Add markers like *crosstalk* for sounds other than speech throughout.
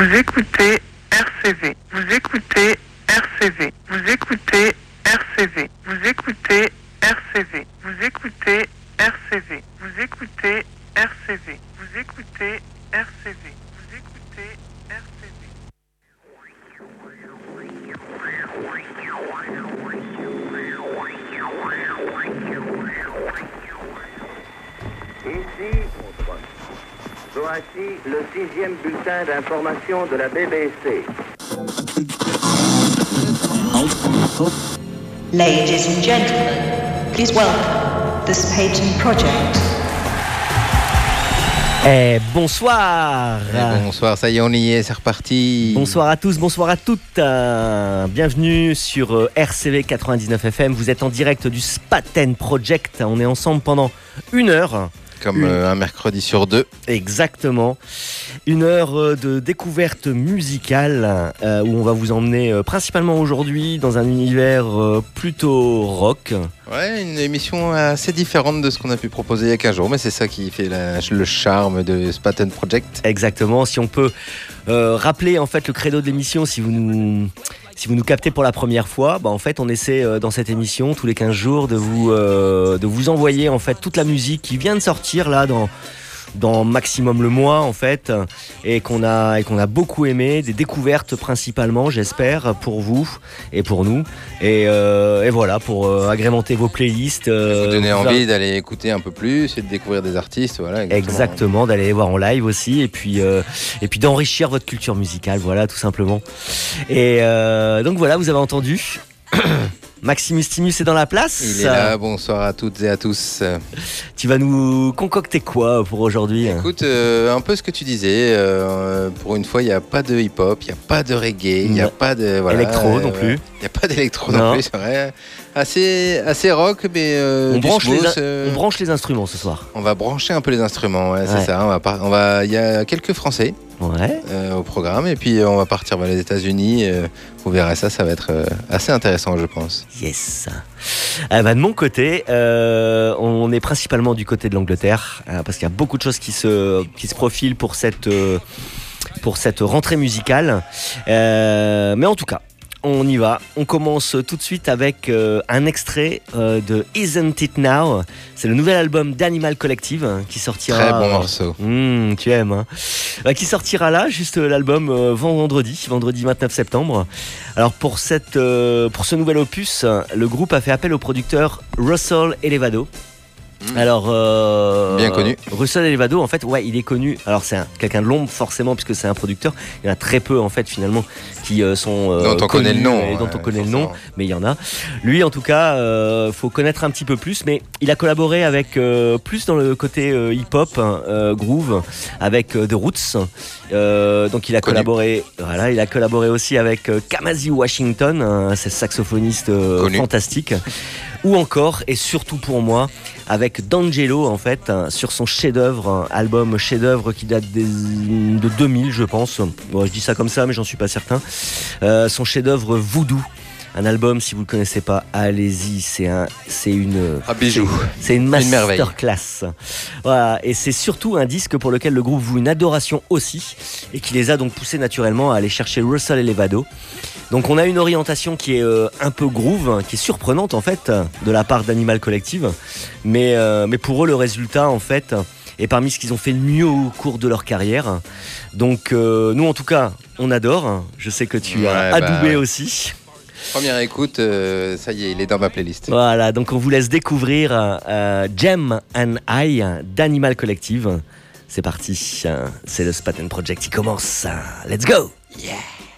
Vous écoutez RCV. Vous écoutez RCV. Vous écoutez RCV. Vous écoutez RCV. Vous écoutez RCV. Vous écoutez RCV. Vous écoutez RCV. Vous écoutez RCV. Ici, voici le sixième bulletin d'information de la BBC. Ladies and gentlemen, please welcome the Spaten Project. Eh, bonsoir Eh, bonsoir, ça y est, on y est, c'est reparti. Bonsoir à tous, bonsoir à toutes. Euh, bienvenue sur euh, RCV 99 FM. Vous êtes en direct du Spaten Project. On est ensemble pendant une heure. Comme euh, un mercredi sur deux. Exactement. Une heure euh, de découverte musicale euh, où on va vous emmener euh, principalement aujourd'hui dans un univers euh, plutôt rock. Ouais, une émission assez différente de ce qu'on a pu proposer il y a 15 jours, mais c'est ça qui fait la- le charme de Spaten Project. Exactement. Si on peut rappeler en fait le credo de l'émission, si vous nous si vous nous captez pour la première fois, bah, en fait on essaie euh, dans cette émission tous les 15 jours de vous euh, de vous envoyer en fait toute la musique qui vient de sortir là dans dans maximum le mois en fait et qu'on a et qu'on a beaucoup aimé des découvertes principalement j'espère pour vous et pour nous et, euh, et voilà pour euh, agrémenter vos playlists euh, Vous donner envie d'aller écouter un peu plus et de découvrir des artistes, voilà. Exactement, d'aller les voir en live aussi et puis et puis d'enrichir votre culture musicale, voilà tout simplement. Et donc voilà, vous avez entendu. Maximus Timus est dans la place. Il est là, bonsoir à toutes et à tous. Tu vas nous concocter quoi pour aujourd'hui Écoute, euh, un peu ce que tu disais, euh, pour une fois, il n'y a pas de hip-hop, il n'y a pas de reggae, il n'y a pas de... Voilà, Électro non euh, plus. Il n'y a pas d'électro Non. non plus, c'est vrai. Assez, assez rock, mais euh, on, branche les, smooth, on branche les instruments ce soir. On va brancher un peu les instruments, ouais, Ouais. c'est ça. On va, par- on va, il y a quelques Français Ouais. euh, au programme, et puis euh, on va partir vers les États-Unis. euh, vous verrez ça, ça va être assez intéressant, je pense. Yes. Ah bah, de mon côté, euh, on est principalement du côté de l'Angleterre euh, parce qu'il y a beaucoup de choses qui se qui se profilent pour cette euh, pour cette rentrée musicale. Mais en tout cas. On y va. On commence tout de suite avec euh, un extrait euh, de Isn't It Now? C'est le nouvel album d'Animal Collective hein, qui sortira. Très bon morceau. Mmh, tu aimes. Hein. Euh, qui sortira là, juste euh, l'album euh, vendredi, vendredi 29 septembre. Alors pour, cette, pour ce nouvel opus, le groupe a fait appel au producteur Russell Elevado. Alors, euh, Mmh. Bien connu. Russell Elevado, en fait, ouais, il est connu. Alors, c'est un- quelqu'un de l'ombre, forcément, puisque c'est un producteur. Il y en a très peu, en fait, finalement, qui euh, sont. euh, Dont on connaît le nom, Et dont on connaît le nom mais il y en a. Lui, en tout cas, euh, faut connaître un petit peu plus, mais il a collaboré avec euh, plus dans le côté hip-hop, hein, euh, groove, avec The Roots. Euh, donc, il a Connu. collaboré. Voilà, il a collaboré aussi avec euh, Kamasi Washington, ce saxophoniste euh, Connu. fantastique. Ou encore, et surtout pour moi, avec D'Angelo, en fait, hein, sur son chef-d'œuvre, un album chef-d'œuvre qui date des- de 2000, je pense. Bon, je dis ça comme ça, mais j'en suis pas certain. Euh, son chef-d'œuvre Voodoo. Un album, si vous le connaissez pas, allez-y. C'est un, c'est une, Un bijou. c'est une Une masterclass. Voilà, et c'est surtout un disque pour lequel le groupe voue une adoration aussi, et qui les a donc poussés naturellement à aller chercher Russell Elevado. Donc on a une orientation qui est euh, un peu groove, hein, qui est surprenante en fait, de la part d'Animal Collective, mais, euh, mais pour eux le résultat en fait est parmi ce qu'ils ont fait le mieux au cours de leur carrière. Donc euh, nous en tout cas, on adore. Je sais que tu as Ouais, bah, adoubé ouais. aussi. Première écoute, euh, ça y est, il est dans ma playlist. Voilà, donc on vous laisse découvrir euh, Gem and I d'Animal Collective. C'est parti, euh, c'est le Spaten Project qui commence. Let's go! But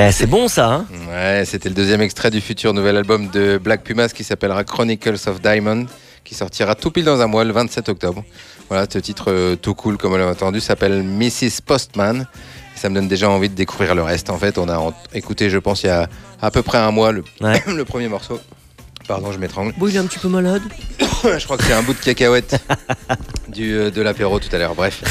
Eh, c'est bon ça, hein Ouais, c'était le deuxième extrait du futur nouvel album de Black Pumas qui s'appellera Chronicles of Diamond, qui sortira tout pile dans un mois, le 27 octobre. Voilà, ce titre euh, tout cool, comme on l'a entendu, s'appelle Mrs. Postman. Et ça me donne déjà envie de découvrir le reste. En fait, on a écouté, je pense, il y a à peu près un mois, le, Ouais. *coughs* le premier morceau. Pardon, je m'étrangle. Bon, il est un petit peu malade. *coughs* je crois que c'est un bout de cacahuète *laughs* du, euh, de l'apéro tout à l'heure. Bref,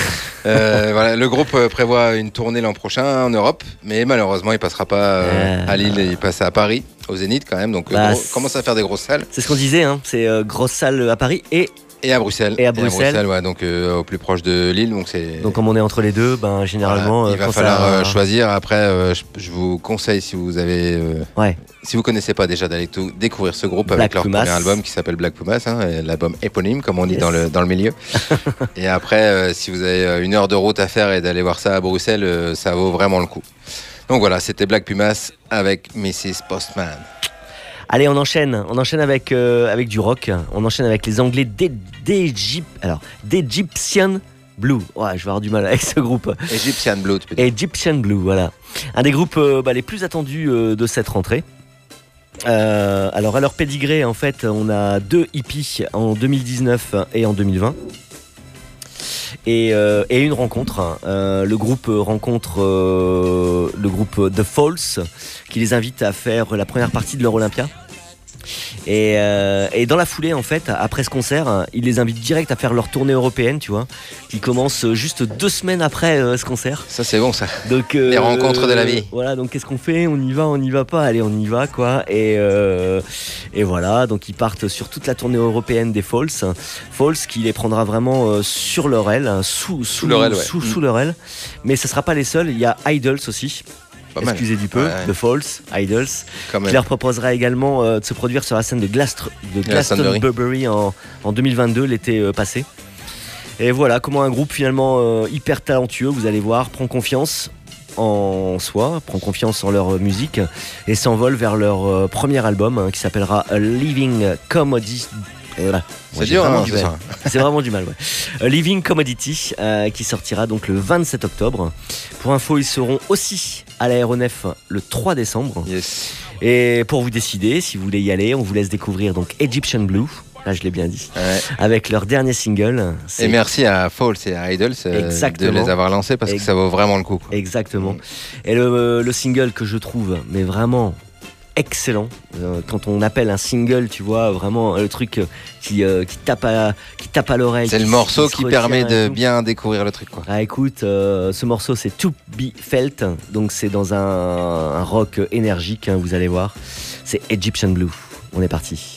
Euh, voilà, le groupe euh, prévoit une tournée l'an prochain en Europe, mais malheureusement, il passera pas euh, Ah. à Lille, il passe à Paris, au Zénith quand même. Donc, Bah, gros- commence à faire des grosses salles. C'est ce qu'on disait, hein. c'est euh, grosse salle à Paris et Et à Bruxelles. Et à Bruxelles. ouais, donc euh, au plus proche de Lille. Donc donc comme on est entre les deux, ben généralement Voilà, euh, il va falloir euh, choisir. Après, euh, je, je vous conseille si vous avez, euh, Ouais. si vous connaissez pas déjà d'aller découvrir ce groupe Black avec leur Pumas. premier album qui s'appelle Black Pumas, hein, et l'album éponyme comme on dit Yes. dans le dans le milieu. *laughs* et après, si vous avez une heure de route à faire et d'aller voir ça à Bruxelles, ça vaut vraiment le coup. Donc voilà, c'était Black Pumas avec Mrs. Postman. Allez, on enchaîne. On enchaîne avec, euh, avec du rock. On enchaîne avec les Anglais d'E- d'Egyp- alors, d'Egyptian Blue. Ouais, je vais avoir du mal avec ce groupe. Egyptian Blue, tu peux dire. Egyptian Blue, voilà. Un des groupes euh, bah, les plus attendus euh, de cette rentrée. Alors à leur pédigré, en fait, on a deux hippies en 2019 et en 2020. et, euh, et une rencontre. hein. Euh, le groupe rencontre euh, le groupe The Falls qui les invite à faire la première partie de leur Olympia. Et, euh, et dans la foulée, en fait, après ce concert, ils les invitent direct à faire leur tournée européenne, tu vois, qui commence juste deux semaines après euh, ce concert. Ça, c'est bon, ça. Donc, euh, Les rencontres de la vie. Voilà, donc qu'est-ce qu'on fait? On y va, on n'y va pas? Allez, on y va, quoi. Et, et voilà, donc ils partent sur toute la tournée européenne des Falls. Falls qui les prendra vraiment sur leur aile, hein, sous, sous, leur aile, ouais. sous, Mm. sous leur aile. Mais ce sera pas les seuls, il y a Idols aussi. Pas mal. Excusez du peu, Ouais, The Falls, Idols, Quand qui même. leur proposera également euh, de se produire sur la scène de, de Glastonbury. En, en 2022, l'été euh, passé. Et voilà comment un groupe finalement euh, hyper talentueux, vous allez voir, prend confiance en soi, prend confiance en leur musique et s'envole vers leur premier album hein, qui s'appellera A Living Comedy. Euh, C'est dur, vraiment hein, du mal. *laughs* C'est vraiment du mal, ouais. A Living Commodity, euh, qui sortira donc le 27 octobre. Pour info, ils seront aussi à l'aéronef le 3 décembre. Yes. Et pour vous décider, si vous voulez y aller, on vous laisse découvrir donc Egyptian Blue. Là, je l'ai bien dit. Ouais. Avec leur dernier single. Et merci à Falls et à Idols euh, de Exactement. les avoir lancés parce que ça vaut vraiment le coup. quoi. Exactement. Et le, le single que je trouve, mais vraiment excellent. Euh, quand on appelle un single, tu vois, vraiment le truc euh, qui, euh, qui tape à, qui tape à l'oreille. C'est le morceau qui permet et de bien découvrir le truc. quoi. Ah écoute, euh, ce morceau c'est To Be Felt, donc c'est dans un, un rock énergique, hein, vous allez voir. C'est Egyptian Blue. On est parti.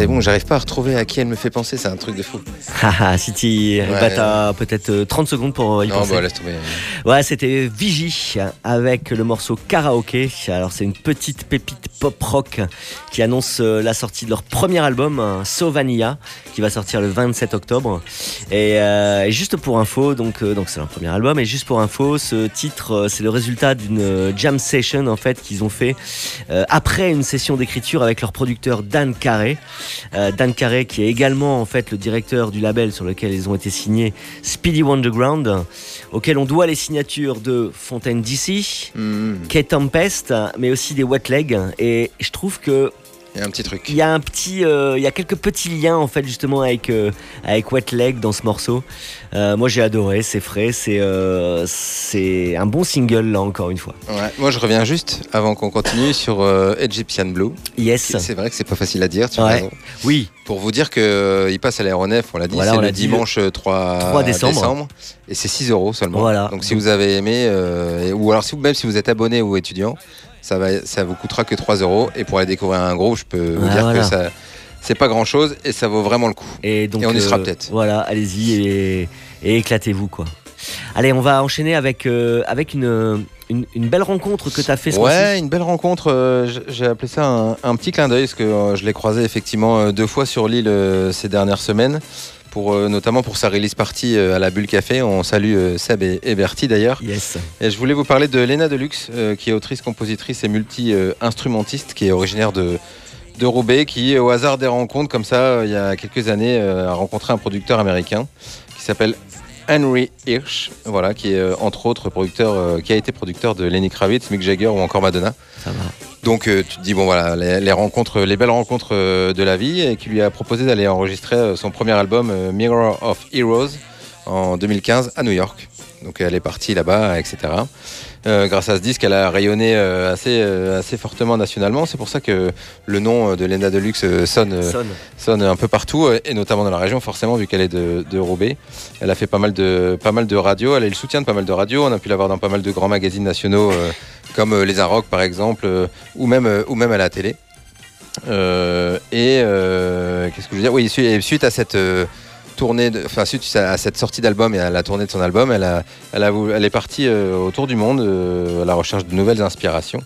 C'est bon, j'arrive pas à retrouver à qui elle me fait penser, c'est un truc de fou. Haha, si tu bah, t'as peut-être euh, 30 secondes pour y Non, penser. bah laisse tomber. Ouais, c'était Vigie avec le morceau Karaoke. Alors, c'est une petite pépite pop rock qui annonce euh, la sortie de leur premier album, un So Vanilla, qui va sortir le 27 octobre. Et, euh, et juste pour info, donc euh, donc c'est leur premier album. Et juste pour info, ce titre, euh, c'est le résultat d'une euh, jam session en fait qu'ils ont fait euh, après une session d'écriture avec leur producteur Dan Carré. Euh, Dan Carré, qui est également en fait le directeur du label sur lequel ils ont été signés, Speedy Wonderground, auquel on doit les signatures de Fontaine DC, Hmm, Kate Tempest, mais aussi des Wet Leg. Et je trouve que Il y a un petit truc. il y a un petit, euh, il y a quelques petits liens en fait justement avec euh, avec Wet Leg dans ce morceau. Euh, moi j'ai adoré, c'est frais, c'est c'est un bon single là encore une fois. Ouais, Moi, je reviens juste avant qu'on continue sur Egyptian Blue. Yes. C'est vrai que c'est pas facile à dire, tu Ouais. raison. Oui. Pour vous dire qu'il passe à l'aéronef, on l'a dit, Voilà, c'est le dimanche euh, 3, 3 décembre. et c'est 6 euros seulement. Voilà. Donc si vous avez aimé, ou alors si vous, même si vous êtes abonné ou étudiant, ça, va, ça vous coûtera que 3 euros. Et pour aller découvrir un groupe, je peux vous dire voilà. que ça, c'est pas grand chose et ça vaut vraiment le coup. Et donc Et on y sera euh, peut-être. Voilà, allez-y et, et éclatez-vous quoi. Allez, on va enchaîner avec euh, avec une, une une belle rencontre que tu as fait ce Ouais, une belle rencontre. euh, J'ai appelé ça un, un petit clin d'œil parce que je l'ai croisé effectivement deux fois sur l'île ces dernières semaines. Pour, euh, notamment pour sa release party euh, à la Bulle Café. On salue euh, Seb et, et Bertie d'ailleurs. Yes. Et je voulais vous parler de Lena Deluxe, euh, qui est autrice, compositrice et multi-instrumentiste, qui est originaire de, de Roubaix, qui, au hasard des rencontres, comme ça, il y a quelques années, a rencontré un producteur américain qui s'appelle Henry Hirsch, voilà, qui est entre autres producteur, qui a été producteur de Lenny Kravitz, Mick Jagger ou encore Madonna. Ça va. Donc euh, tu te dis bon voilà les, les rencontres, les belles rencontres euh, de la vie et qui lui a proposé d'aller enregistrer euh, son premier album Mirror of Heroes en 2015 à New York. Donc elle est partie là-bas, etc. Grâce à ce disque, elle a rayonné assez, assez fortement nationalement. C'est pour ça que le nom de Lena Deluxe sonne, Sonne. sonne un peu partout, et notamment dans la région, forcément, vu qu'elle est de, de Roubaix. Elle a fait pas mal de, pas mal de radios, elle a eu le soutien de pas mal de radios. On a pu la voir dans pas mal de grands magazines nationaux, comme euh, Les Arocs, par exemple, euh, ou, même, euh, ou même à la télé. Et qu'est-ce que je veux dire? Oui, su- et suite à cette. tournée, enfin suite à cette sortie d'album et à la tournée de son album, elle, a, elle, a elle est partie autour du monde à la recherche de nouvelles inspirations.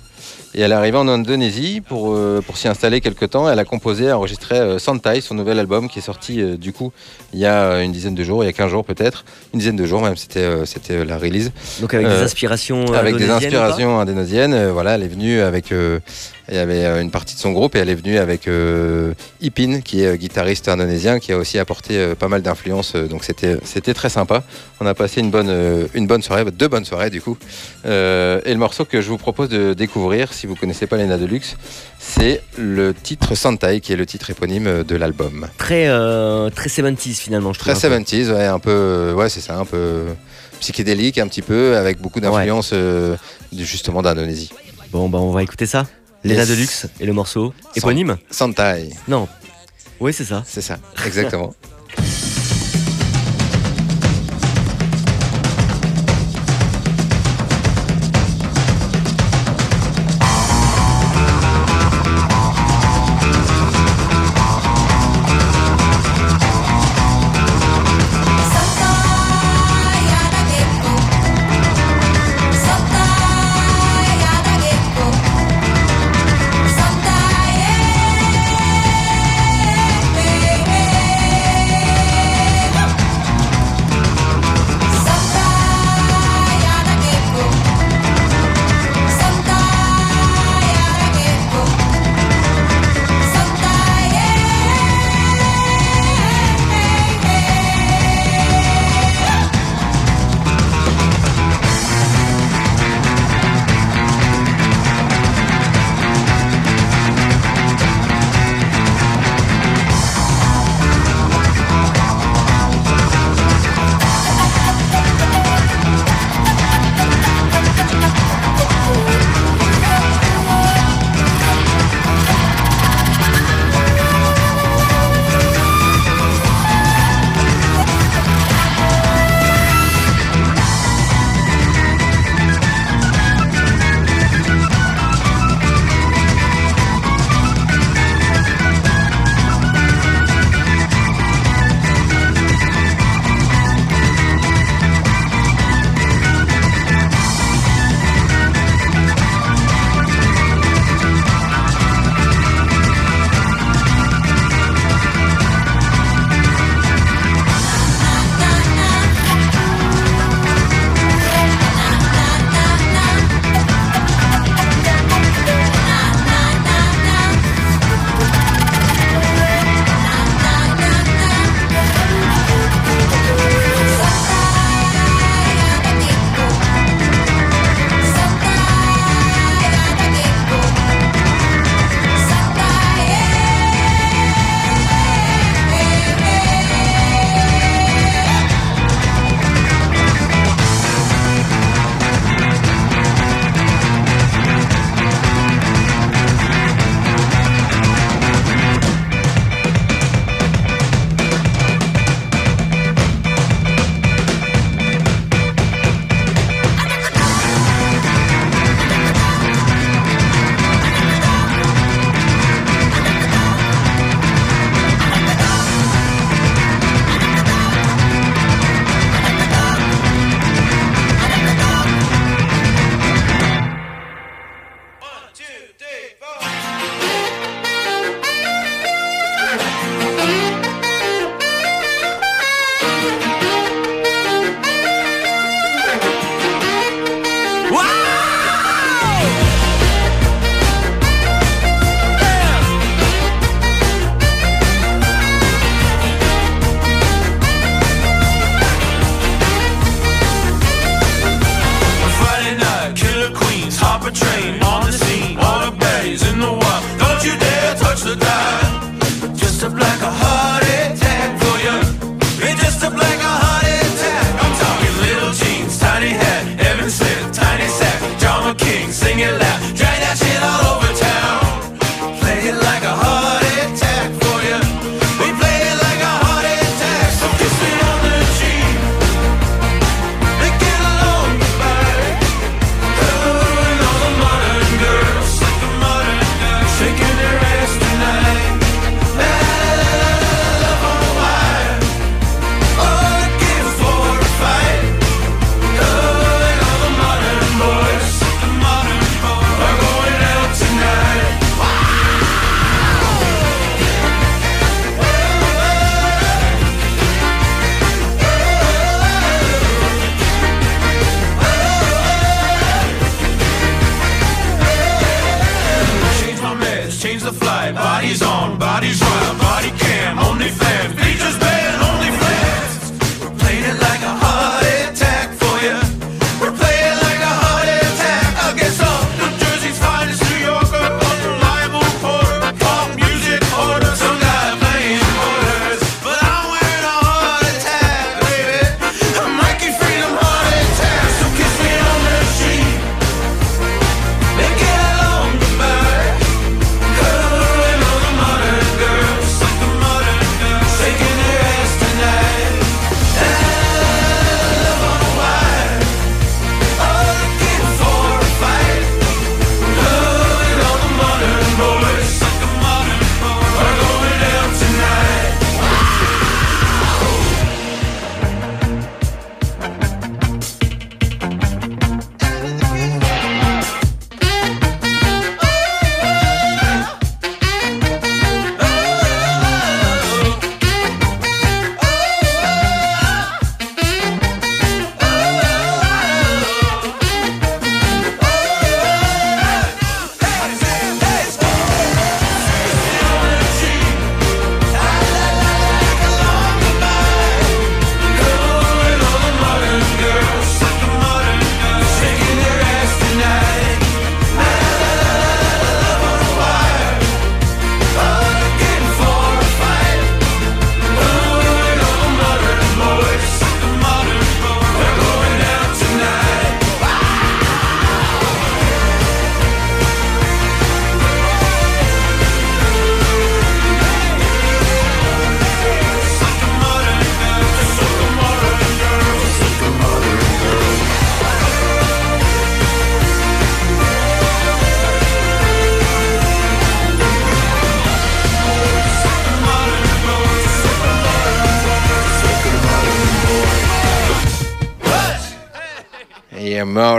Et elle est arrivée en Indonésie pour, euh, pour s'y installer quelque temps. Elle a composé, enregistré euh, Santai, son nouvel album qui est sorti euh, du coup il y a euh, une dizaine de jours, il y a 15 jours peut-être, une dizaine de jours même, c'était c'était la release. Donc avec des inspirations Avec des indonésiennes inspirations indonésien. euh, voilà, elle est venue avec. Il y avait euh, une partie de son groupe et elle est venue avec euh, Ipin, qui est euh, guitariste indonésien, qui a aussi apporté pas mal d'influences. donc c'était c'était très sympa. On a passé une bonne une bonne soirée, deux bonnes soirées du coup. Et le morceau que je vous propose de découvrir, si vous connaissez pas Lena Deluxe, c'est le titre Santai, qui est le titre éponyme de l'album. Très, euh, très 70s finalement, je trouve. Très un peu. 70s, ouais, un peu, ouais, c'est ça, un peu psychédélique, un petit peu, avec beaucoup d'influences euh, du- justement d'Indonésie. Bon, bah on va écouter ça. Lena Yes. Deluxe et le morceau éponyme Santai, Non. Oui, c'est ça. c'est ça, exactement. *laughs*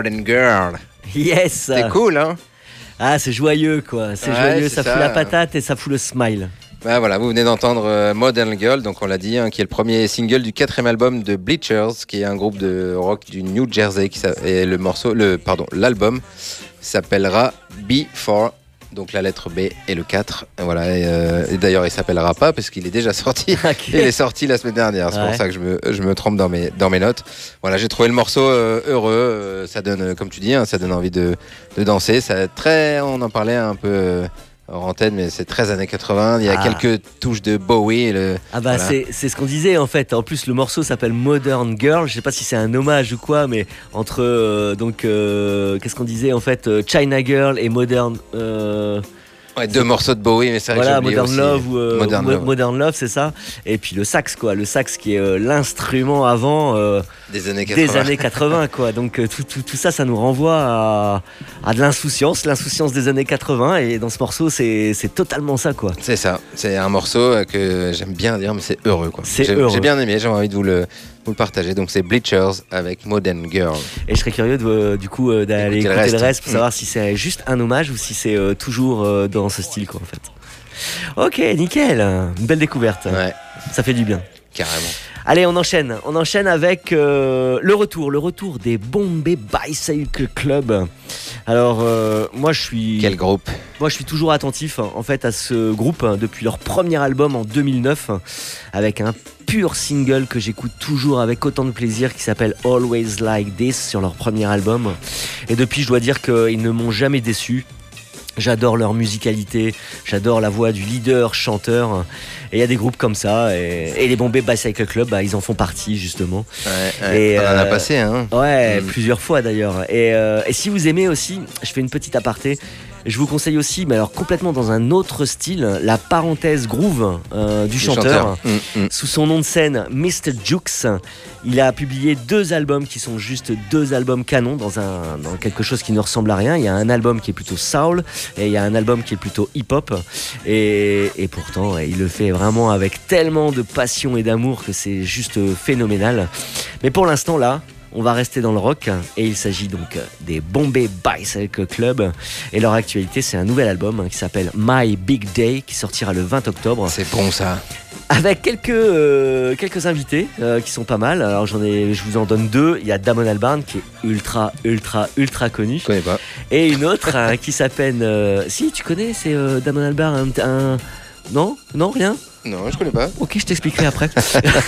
Modern Girl. Yes C'est cool, hein? Ah, c'est joyeux quoi, c'est Ouais, joyeux, ça, ça. fout la patate et ça fout le smile. Bah voilà, vous venez d'entendre euh, Modern Girl, donc on l'a dit, hein, qui est le premier single du quatrième album de Bleachers, qui est un groupe de rock du New Jersey, qui et le morceau, le pardon, l'album s'appellera B4, donc la lettre B et le 4. Et Voilà, et, euh, et d'ailleurs il s'appellera pas parce qu'il est déjà sorti. *laughs* Il est sorti la semaine dernière, c'est Ouais. pour ça que je me, je me trompe dans mes, dans mes notes. Voilà, j'ai trouvé le morceau euh, heureux, euh, ça donne, comme tu dis, hein, ça donne envie de, de danser. Ça, très, on en parlait un peu hors antenne, mais c'est très années 80. Il y a Ah. quelques touches de Bowie. et le- Ah bah Voilà. c'est c'est ce qu'on disait en fait. En plus le morceau s'appelle Modern Girl. Je sais pas si c'est un hommage ou quoi, mais entre euh, donc euh, qu'est-ce qu'on disait en fait euh, China Girl et Modern. euh, Ouais, deux morceaux de Bowie, mais c'est vrai voilà que Modern aussi. Love ou euh, Modern Mo- Love. Modern Love c'est ça. Et puis le sax quoi, le sax qui est euh, l'instrument avant. euh, des années 80. des années 80 quoi. Donc tout, tout, tout ça, ça nous renvoie à, à de l'insouciance, l'insouciance des années 80. Et dans ce morceau, c'est totalement ça quoi. C'est ça, c'est un morceau que j'aime bien dire, mais c'est heureux quoi. C'est heureux. J'ai bien aimé, j'ai envie de vous le, vous le partager. Donc c'est Bleachers avec Modern Girl. Et je serais curieux de, du coup d'aller Écouter écouter le le reste. pour Mm. savoir si c'est juste un hommage ou si c'est toujours euh, dans ce style quoi en fait. Ok, nickel, une belle découverte. Ouais, Ça fait du bien. carrément. Allez, on enchaîne. On enchaîne avec euh, le retour, le retour des Bombay Bicycle Club. Alors, euh, moi, je suis. Quel groupe? Moi, je suis toujours attentif hein, en fait à ce groupe hein, depuis leur premier album en 2009, hein, avec un pur single que j'écoute toujours avec autant de plaisir qui s'appelle Always Like This sur leur premier album. Et depuis, je dois dire qu'ils ne m'ont jamais déçu. J'adore leur musicalité, j'adore la voix du leader, chanteur. Et il y a des groupes comme ça. Et, et les Bombay Bicycle Club, bah, ils en font partie justement. Ouais, ouais, Et, On en a euh, passé, hein Ouais, Mm. plusieurs fois d'ailleurs. Et, euh, et si vous aimez aussi, je fais une petite aparté. Je vous conseille aussi, mais alors complètement dans un autre style, la parenthèse groove euh, du chanteur. Mm, mm. Sous son nom de scène, Mr. Jukes, il a publié deux albums qui sont juste deux albums canons dans, un, dans quelque chose qui ne ressemble à rien. Il y a un album qui est plutôt soul et il y a un album qui est plutôt hip-hop. Et, et pourtant, il le fait vraiment avec tellement de passion et d'amour que c'est juste phénoménal. Mais pour l'instant, là, on va rester dans le rock et il s'agit donc des Bombay Bicycle Club. Et leur actualité, c'est un nouvel album hein, qui s'appelle My Big Day qui sortira le 20 octobre C'est bon ça. avec quelques, euh, quelques invités euh, qui sont pas mal. Alors j'en ai, je vous en donne deux. Il y a Damon Albarn qui est ultra, ultra, ultra connu. Je connais pas. Et une autre hein, qui s'appelle. euh, si, tu connais, c'est Damon Albarn. Un, un- Non? Non, rien? Non, je connais pas. Ok, je t'expliquerai après.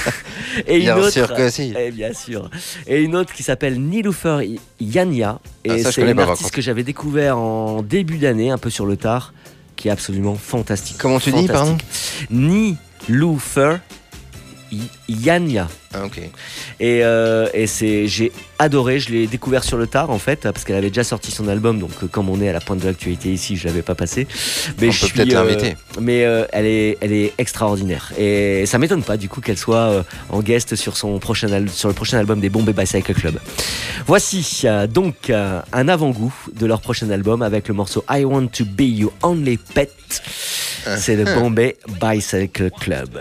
*laughs* Et une Bien autre. sûr que si. Eh bien sûr. Et une autre qui s'appelle Niloufer Yania. Et Ah, je c'est une artiste que j'avais découvert en début d'année, un peu sur le tard, qui est absolument fantastique. Comment tu dis, pardon? Niloufer Yania. Ah, ok. Et, euh, et c'est, j'ai adoré, je l'ai découvert sur le tard en fait, parce qu'elle avait déjà sorti son album, donc euh, comme on est à la pointe de l'actualité ici, je l'avais pas passé. Mais On je peut suis, peut-être euh, l'inviter. Mais euh, elle, est, elle est extraordinaire. Et ça m'étonne pas du coup qu'elle soit euh, en guest sur, son prochain al- sur le prochain album des Bombay Bicycle Club. Voici euh, donc un avant-goût de leur prochain album avec le morceau I Want to Be Your Only Pet. C'est le *laughs* Bombay Bicycle Club.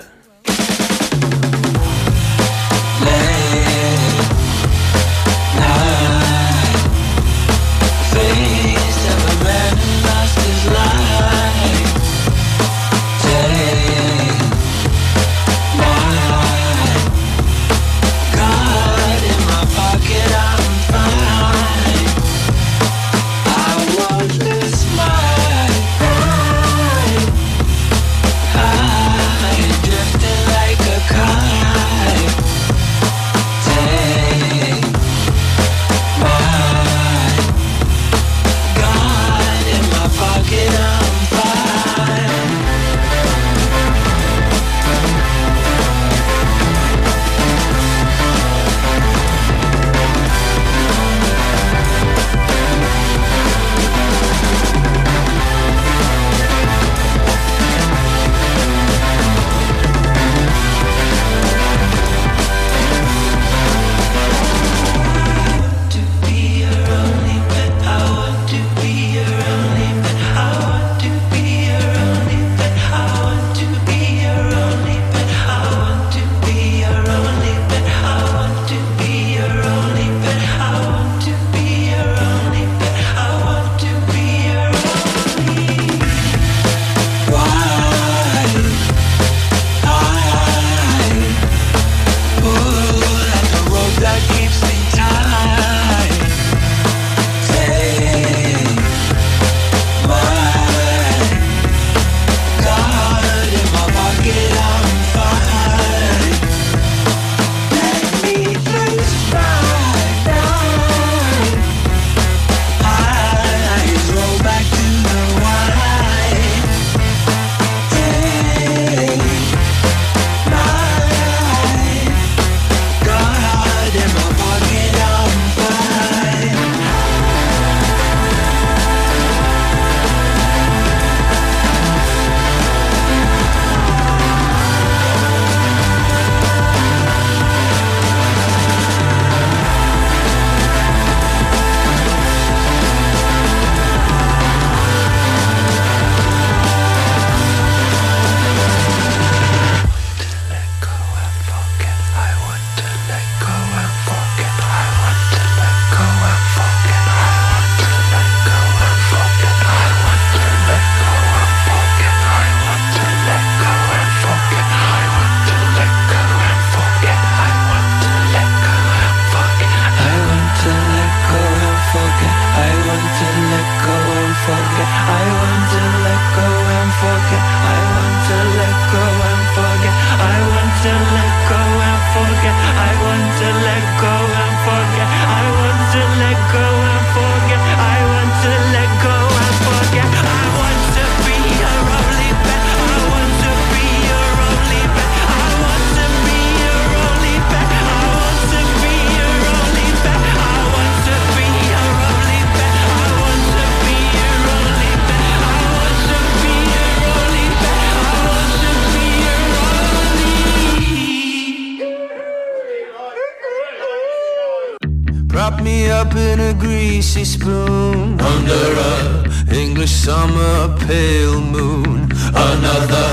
Up in a greasy spoon under a English summer pale moon. Another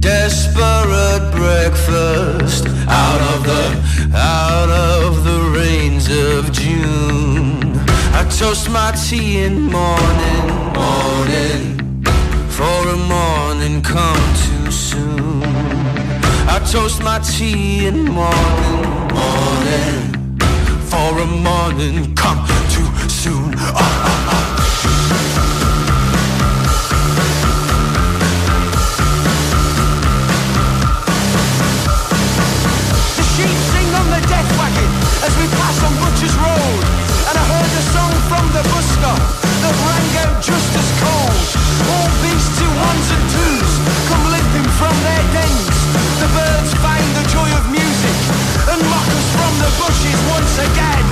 desperate breakfast out of the out of the rains of June. I toast my tea in morning, morning for a morning come too soon. I toast my tea in morning, morning for a morning come too soon. The sheep sing on the death wagon as we pass on Butcher's Road. And I heard a song from the bus stop that rang out just as cold. All beasts to ones and twos come limping from their dens. The bushes once again.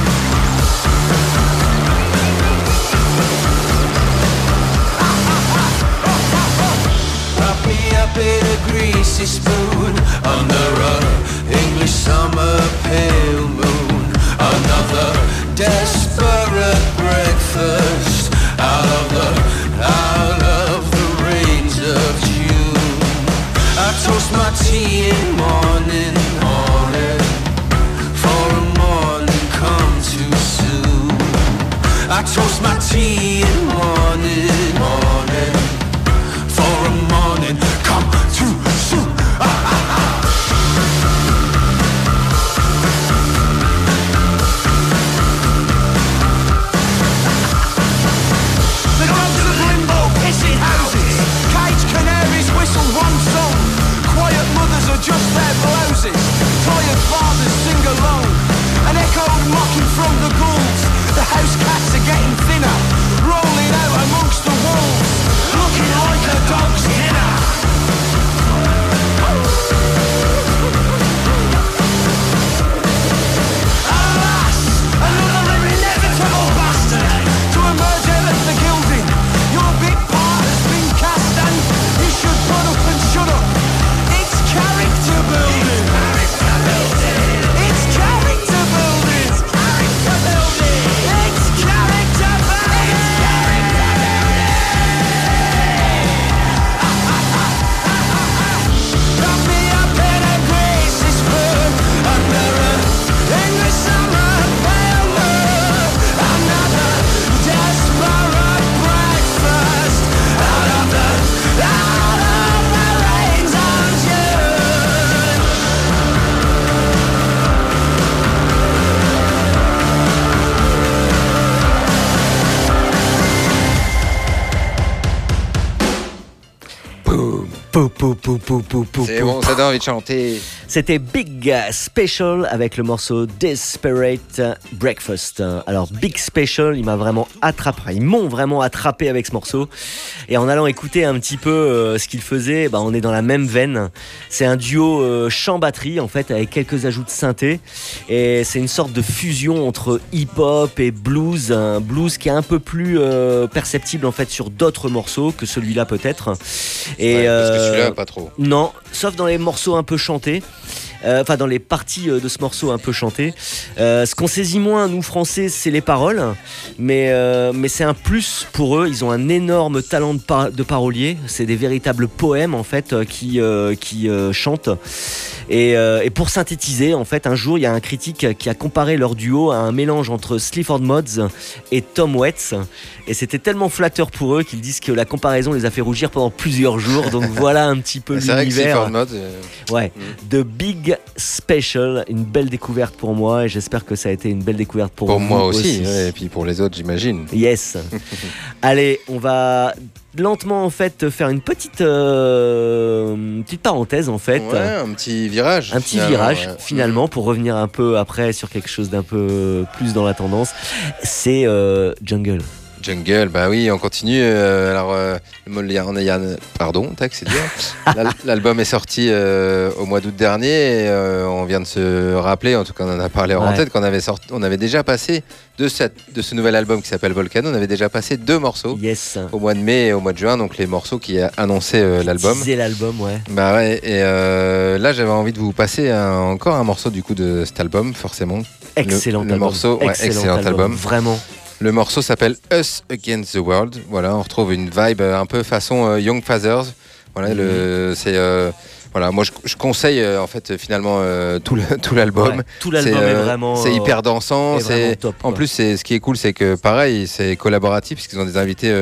Wrap me up in a greasy spoon English summer pale moon. Another desperate breakfast out of the out of the rains of June. I toast my tea in morning Toast my tea in morning, morning for a morning come too soon. Ah, ah, ah. The dogs of limbo pissing houses. Caged canaries whistle one song. Quiet mothers adjust their blouses. Tired fathers sing along. An echoed mocking from the ghouls. The house cats are getting thinner. Rolling out amongst the walls. Looking like a dog's dinner. Pou, pou, pou, pou, pou, pou, C'est bon, ça donne envie de chanter. C'était Big Special avec le morceau Desperate Breakfast. Alors Big Special, il m'a vraiment attrapé, ils m'ont vraiment attrapé avec ce morceau. Et en allant écouter un petit peu euh, ce qu'ils faisaient, bah, on est dans la même veine. C'est un duo euh, chant-batterie en fait avec quelques ajouts de synthé. Et c'est une sorte de fusion entre hip-hop et blues, un blues qui est un peu plus euh, perceptible en fait sur d'autres morceaux que celui-là peut-être. Et Ouais, parce que celui-là, pas trop. non, sauf dans les morceaux un peu chantés. Euh, Enfin, dans les parties euh, de ce morceau un peu chanté. Euh, ce qu'on saisit moins, nous français, c'est les paroles. Mais, mais c'est un plus pour eux. Ils ont un énorme talent de, par- de parolier. C'est des véritables poèmes, en fait, qui, qui chantent. Et, et pour synthétiser, en fait, un jour, il y a un critique qui a comparé leur duo à un mélange entre Sleaford Mods et Tom Waits. Et c'était tellement flatteur pour eux qu'ils disent que la comparaison les a fait rougir pendant plusieurs jours. Donc *laughs* voilà un petit peu l'univers. Euh, Ouais, Mm. de Big Big Special, une belle découverte pour moi et j'espère que ça a été une belle découverte pour, Pour vous moi aussi, ouais, et puis pour les autres, j'imagine. Yes. *laughs* Allez, on va lentement en fait faire une petite euh, une petite parenthèse en fait. Ouais, un petit virage. Un petit finalement, virage ouais. finalement pour revenir un peu après sur quelque chose d'un peu plus dans la tendance. C'est euh, Jungle. Jungle, bah oui, on continue. euh, alors, euh, pardon, tac, c'est dur. *laughs* L'al- L'album est sorti euh, au mois d'août dernier. Et, euh, on vient de se rappeler, en tout cas, on en a parlé en Ouais. tête, qu'on avait sorti, on avait déjà passé de, cette, de ce nouvel album qui s'appelle Volcano, on avait déjà passé deux morceaux Yes. au mois de mai et au mois de juin, donc les morceaux qui annonçaient euh, l'album. C'est l'album, ouais. Bah ouais, et là j'avais envie de vous passer un- encore un morceau du coup de cet album, forcément. Excellent le album. morceau, ouais, excellent album. Vraiment. Le morceau s'appelle Us Against the World. Voilà, on retrouve une vibe euh, un peu façon euh, Young Fathers. Voilà, le, c'est euh, voilà, moi je, je conseille euh, en fait finalement euh, tout l'album. Ouais, tout l'album est euh, vraiment. C'est hyper dansant. C'est top, en plus c'est ce qui est cool, c'est que pareil, c'est collaboratif parce qu'ils ont des invités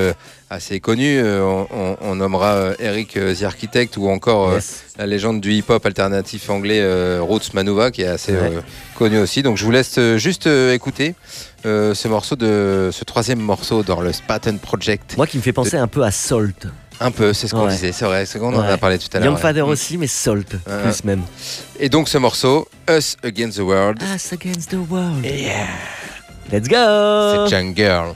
assez connus. On, on- on nommera Eric The Architect ou encore Yes. la légende du hip-hop alternatif anglais Roots Manuva qui est assez Ouais. connu aussi. Donc je vous laisse juste écouter euh, ce morceau de ce troisième morceau dans le Spartan Project. Moi qui me fait penser un peu à Salt. Un peu, c'est ce qu'on Ouais. disait, c'est vrai, c'est qu'on en a parlé tout à l'heure. Young. Father Mm. aussi, mais Salt, plus même. Et donc ce morceau, Us Against the World, Us against the world. Let's go c'est Jungle.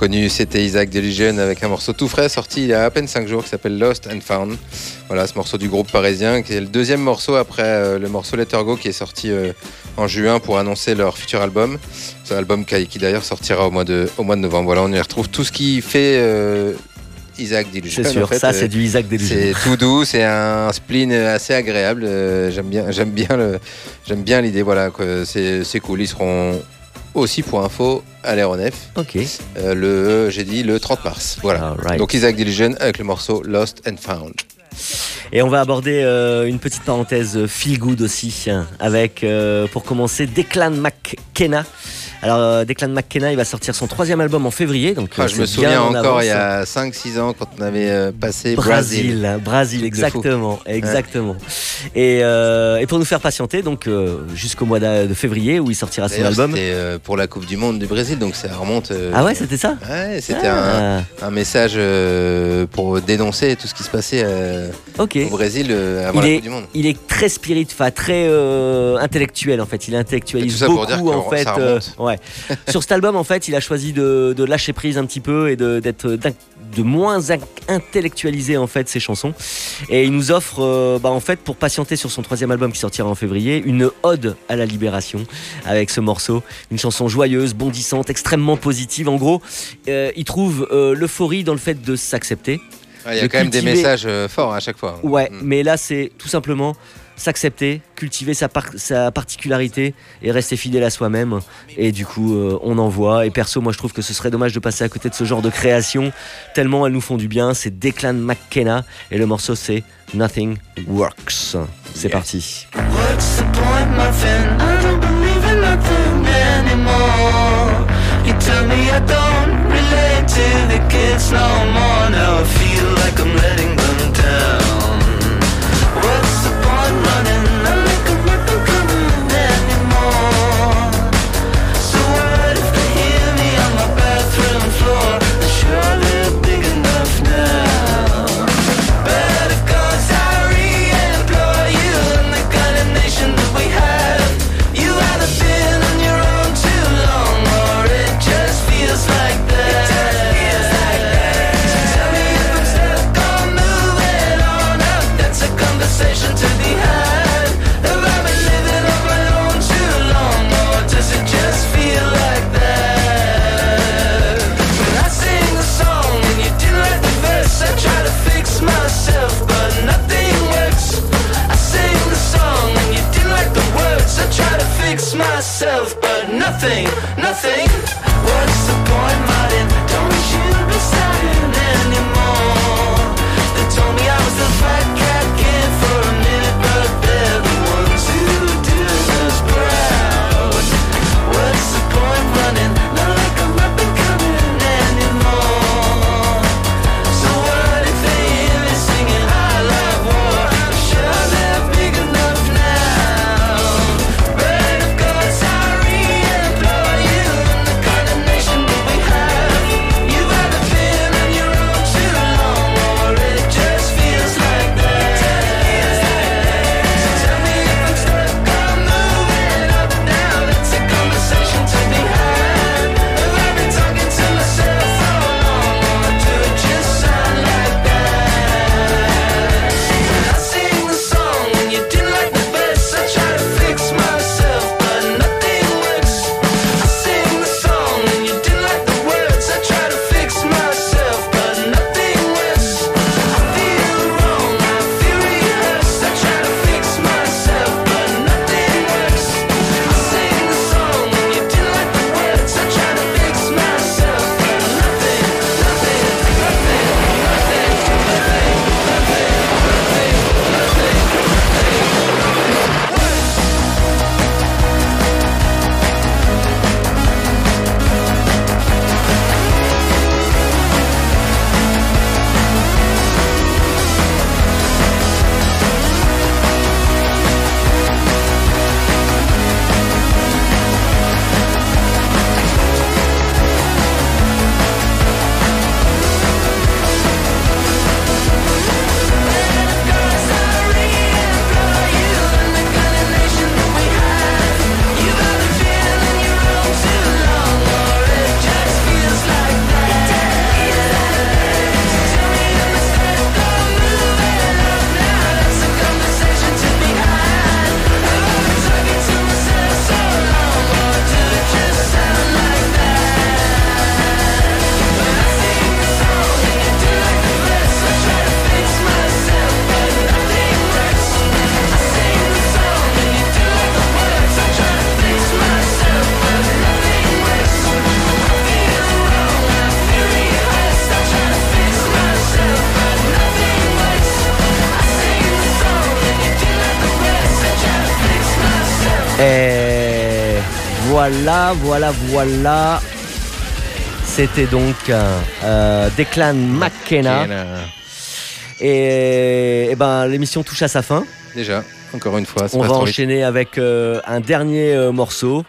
Reconnu, c'était Isaac Delusion avec un morceau tout frais sorti il y a à peine 5 jours qui s'appelle Lost and Found. Voilà, ce morceau du groupe parisien qui est le deuxième morceau après euh, le morceau Let Her Go qui est sorti euh, en juin pour annoncer leur futur album. C'est un album qui, qui d'ailleurs sortira au mois, de, au mois de novembre. Voilà, on y retrouve tout ce qui fait euh, Isaac Delusion. C'est sûr, en fait. ça c'est du Isaac Delusion. c'est tout doux, c'est un spleen assez agréable. j'aime bien, j'aime bien le, j'aime bien l'idée. Voilà, c'est cool. Ils seront aussi pour info à l'aéronef. Ok. euh, le, j'ai dit le 30 mars. Voilà. Donc Isaac Delusion avec le morceau Lost and Found. Et on va aborder euh, une petite parenthèse euh, feel good aussi, hein, avec pour commencer Declan McKenna. Alors euh, Declan McKenna, il va sortir son troisième album en février, donc Ah, euh, je me souviens en encore il y a 5-6 ans quand on avait euh, passé Brésil. Brésil, exactement, exactement. Et, euh, et pour nous faire patienter, donc jusqu'au mois de février où il sortira son album. C'était pour la Coupe du Monde du Brésil, donc ça remonte. Ah ouais, c'était ça? Ouais, c'était un, Ah, un message pour dénoncer tout ce qui se passait au Brésil avant Il la est, Coupe du Monde. il est très spirit, enfin très euh, intellectuel en fait. Il intellectualise tout ça beaucoup pour dire en fait. ça euh, remonte. Ouais. *laughs* Sur cet album en fait, il a choisi de, de lâcher prise un petit peu et de d'être de moins intellectualiser en fait ses chansons. Et il nous offre, euh, bah, en fait, pour patienter sur son troisième album qui sortira en février, une ode à la libération avec ce morceau, une chanson joyeuse, bondissante, extrêmement positive. En gros, euh, il trouve euh, l'euphorie dans le fait de s'accepter. Il y a quand même des messages forts à chaque fois. Ouais, Mm. mais là, c'est tout simplement s'accepter, cultiver sa, par- sa particularité et rester fidèle à soi-même. Et du coup, euh, on en voit. Et perso, moi, je trouve que ce serait dommage de passer à côté de ce genre de création, tellement elles nous font du bien. C'est Declan McKenna et le morceau, c'est Nothing Works. C'est parti. What's the point, my friend? I don't believe in nothing anymore. You tell me I don't relate to the kids no more. Now I feel voilà, voilà. C'était donc euh, Declan McKenna. Et, et ben l'émission touche à sa fin. Déjà, encore une fois, ça On va vite. enchaîner avec euh, un dernier euh, morceau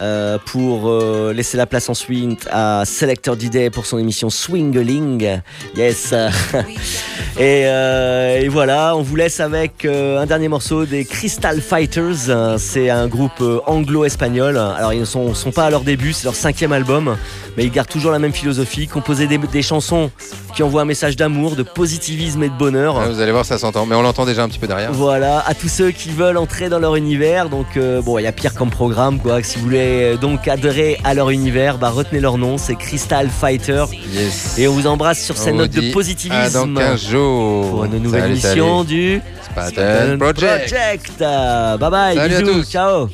euh, pour euh, laisser la place ensuite à Selector Diday pour son émission Swingling. Yes. *laughs* et, euh, et voilà, on vous laisse avec euh, un dernier morceau des Crystal Fighters. C'est un groupe anglo-espagnol. Alors ils ne sont, sont pas à leur début, c'est leur cinquième album, mais ils gardent toujours la même philosophie, composer des, des chansons qui envoient un message d'amour, de positivisme et de bonheur. Ah, vous allez voir, ça s'entend. Mais on l'entend déjà un petit peu derrière. Voilà, à tous ceux qui veulent entrer dans leur univers. Donc, euh, bon, il y a pire comme programme, quoi. Si vous voulez euh, donc adhérer à leur univers, bah, retenez leur nom, c'est Crystal Fighter. Yes. Et on vous embrasse sur vous notes de positivisme. À dans 15 jours. Pour une nouvelle Salut, émission salut. du Spartan Project. Project. Bye bye, Salut à bisous, tous. ciao.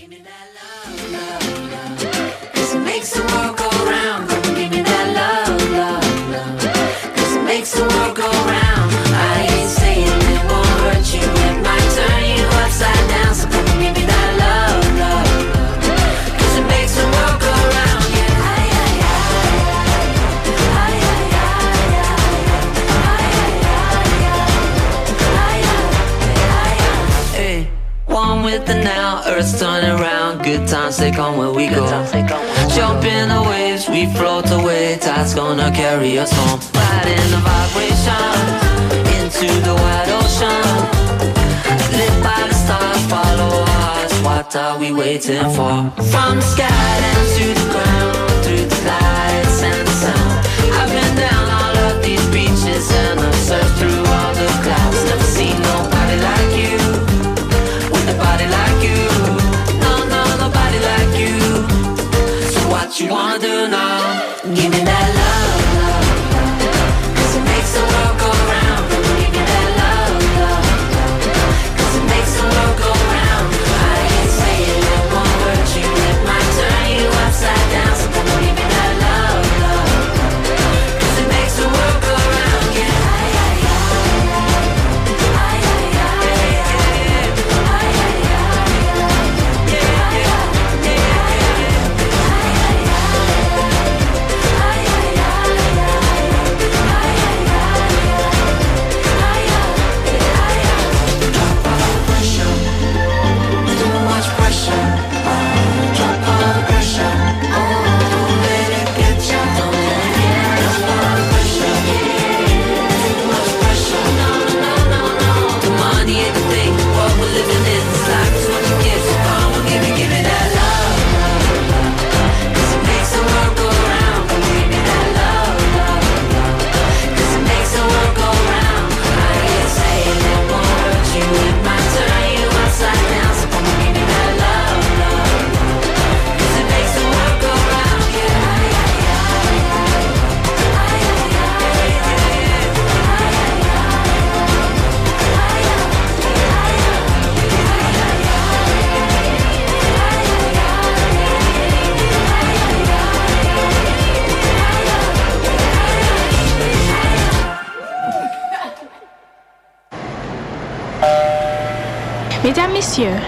They come when we go. Jump in the waves, we float away. Tide's gonna carry us home. Riding the vibration into the wide ocean. Lit by the stars, follow us. What are we waiting for? From the sky down to the ground, through the lights and the sound. I've been down all of these beaches and I've surfed through all the clouds. You wanna do now? Give me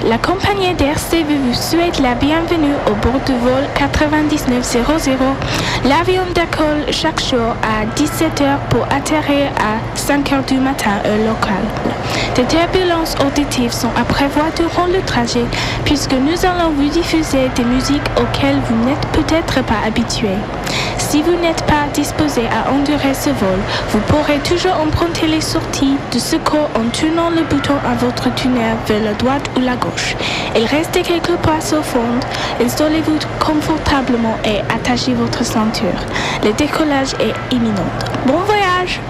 la compagnie d'RCV vous souhaite la bienvenue au bord du vol 9900. L'avion décolle chaque jour à 17h pour atterrir à 5h du matin heure locale. Des turbulences auditives sont à prévoir durant le trajet puisque nous allons vous diffuser des musiques auxquelles vous n'êtes peut-être pas habitués. Si vous n'êtes pas disposé à endurer ce vol, vous pourrez toujours emprunter les sorties de secours en tournant le bouton à votre tunnel vers la droite ou la gauche. Et restez quelques pas au fond, installez-vous confortablement et attachez votre ceinture. Le décollage est imminent. Bon voyage!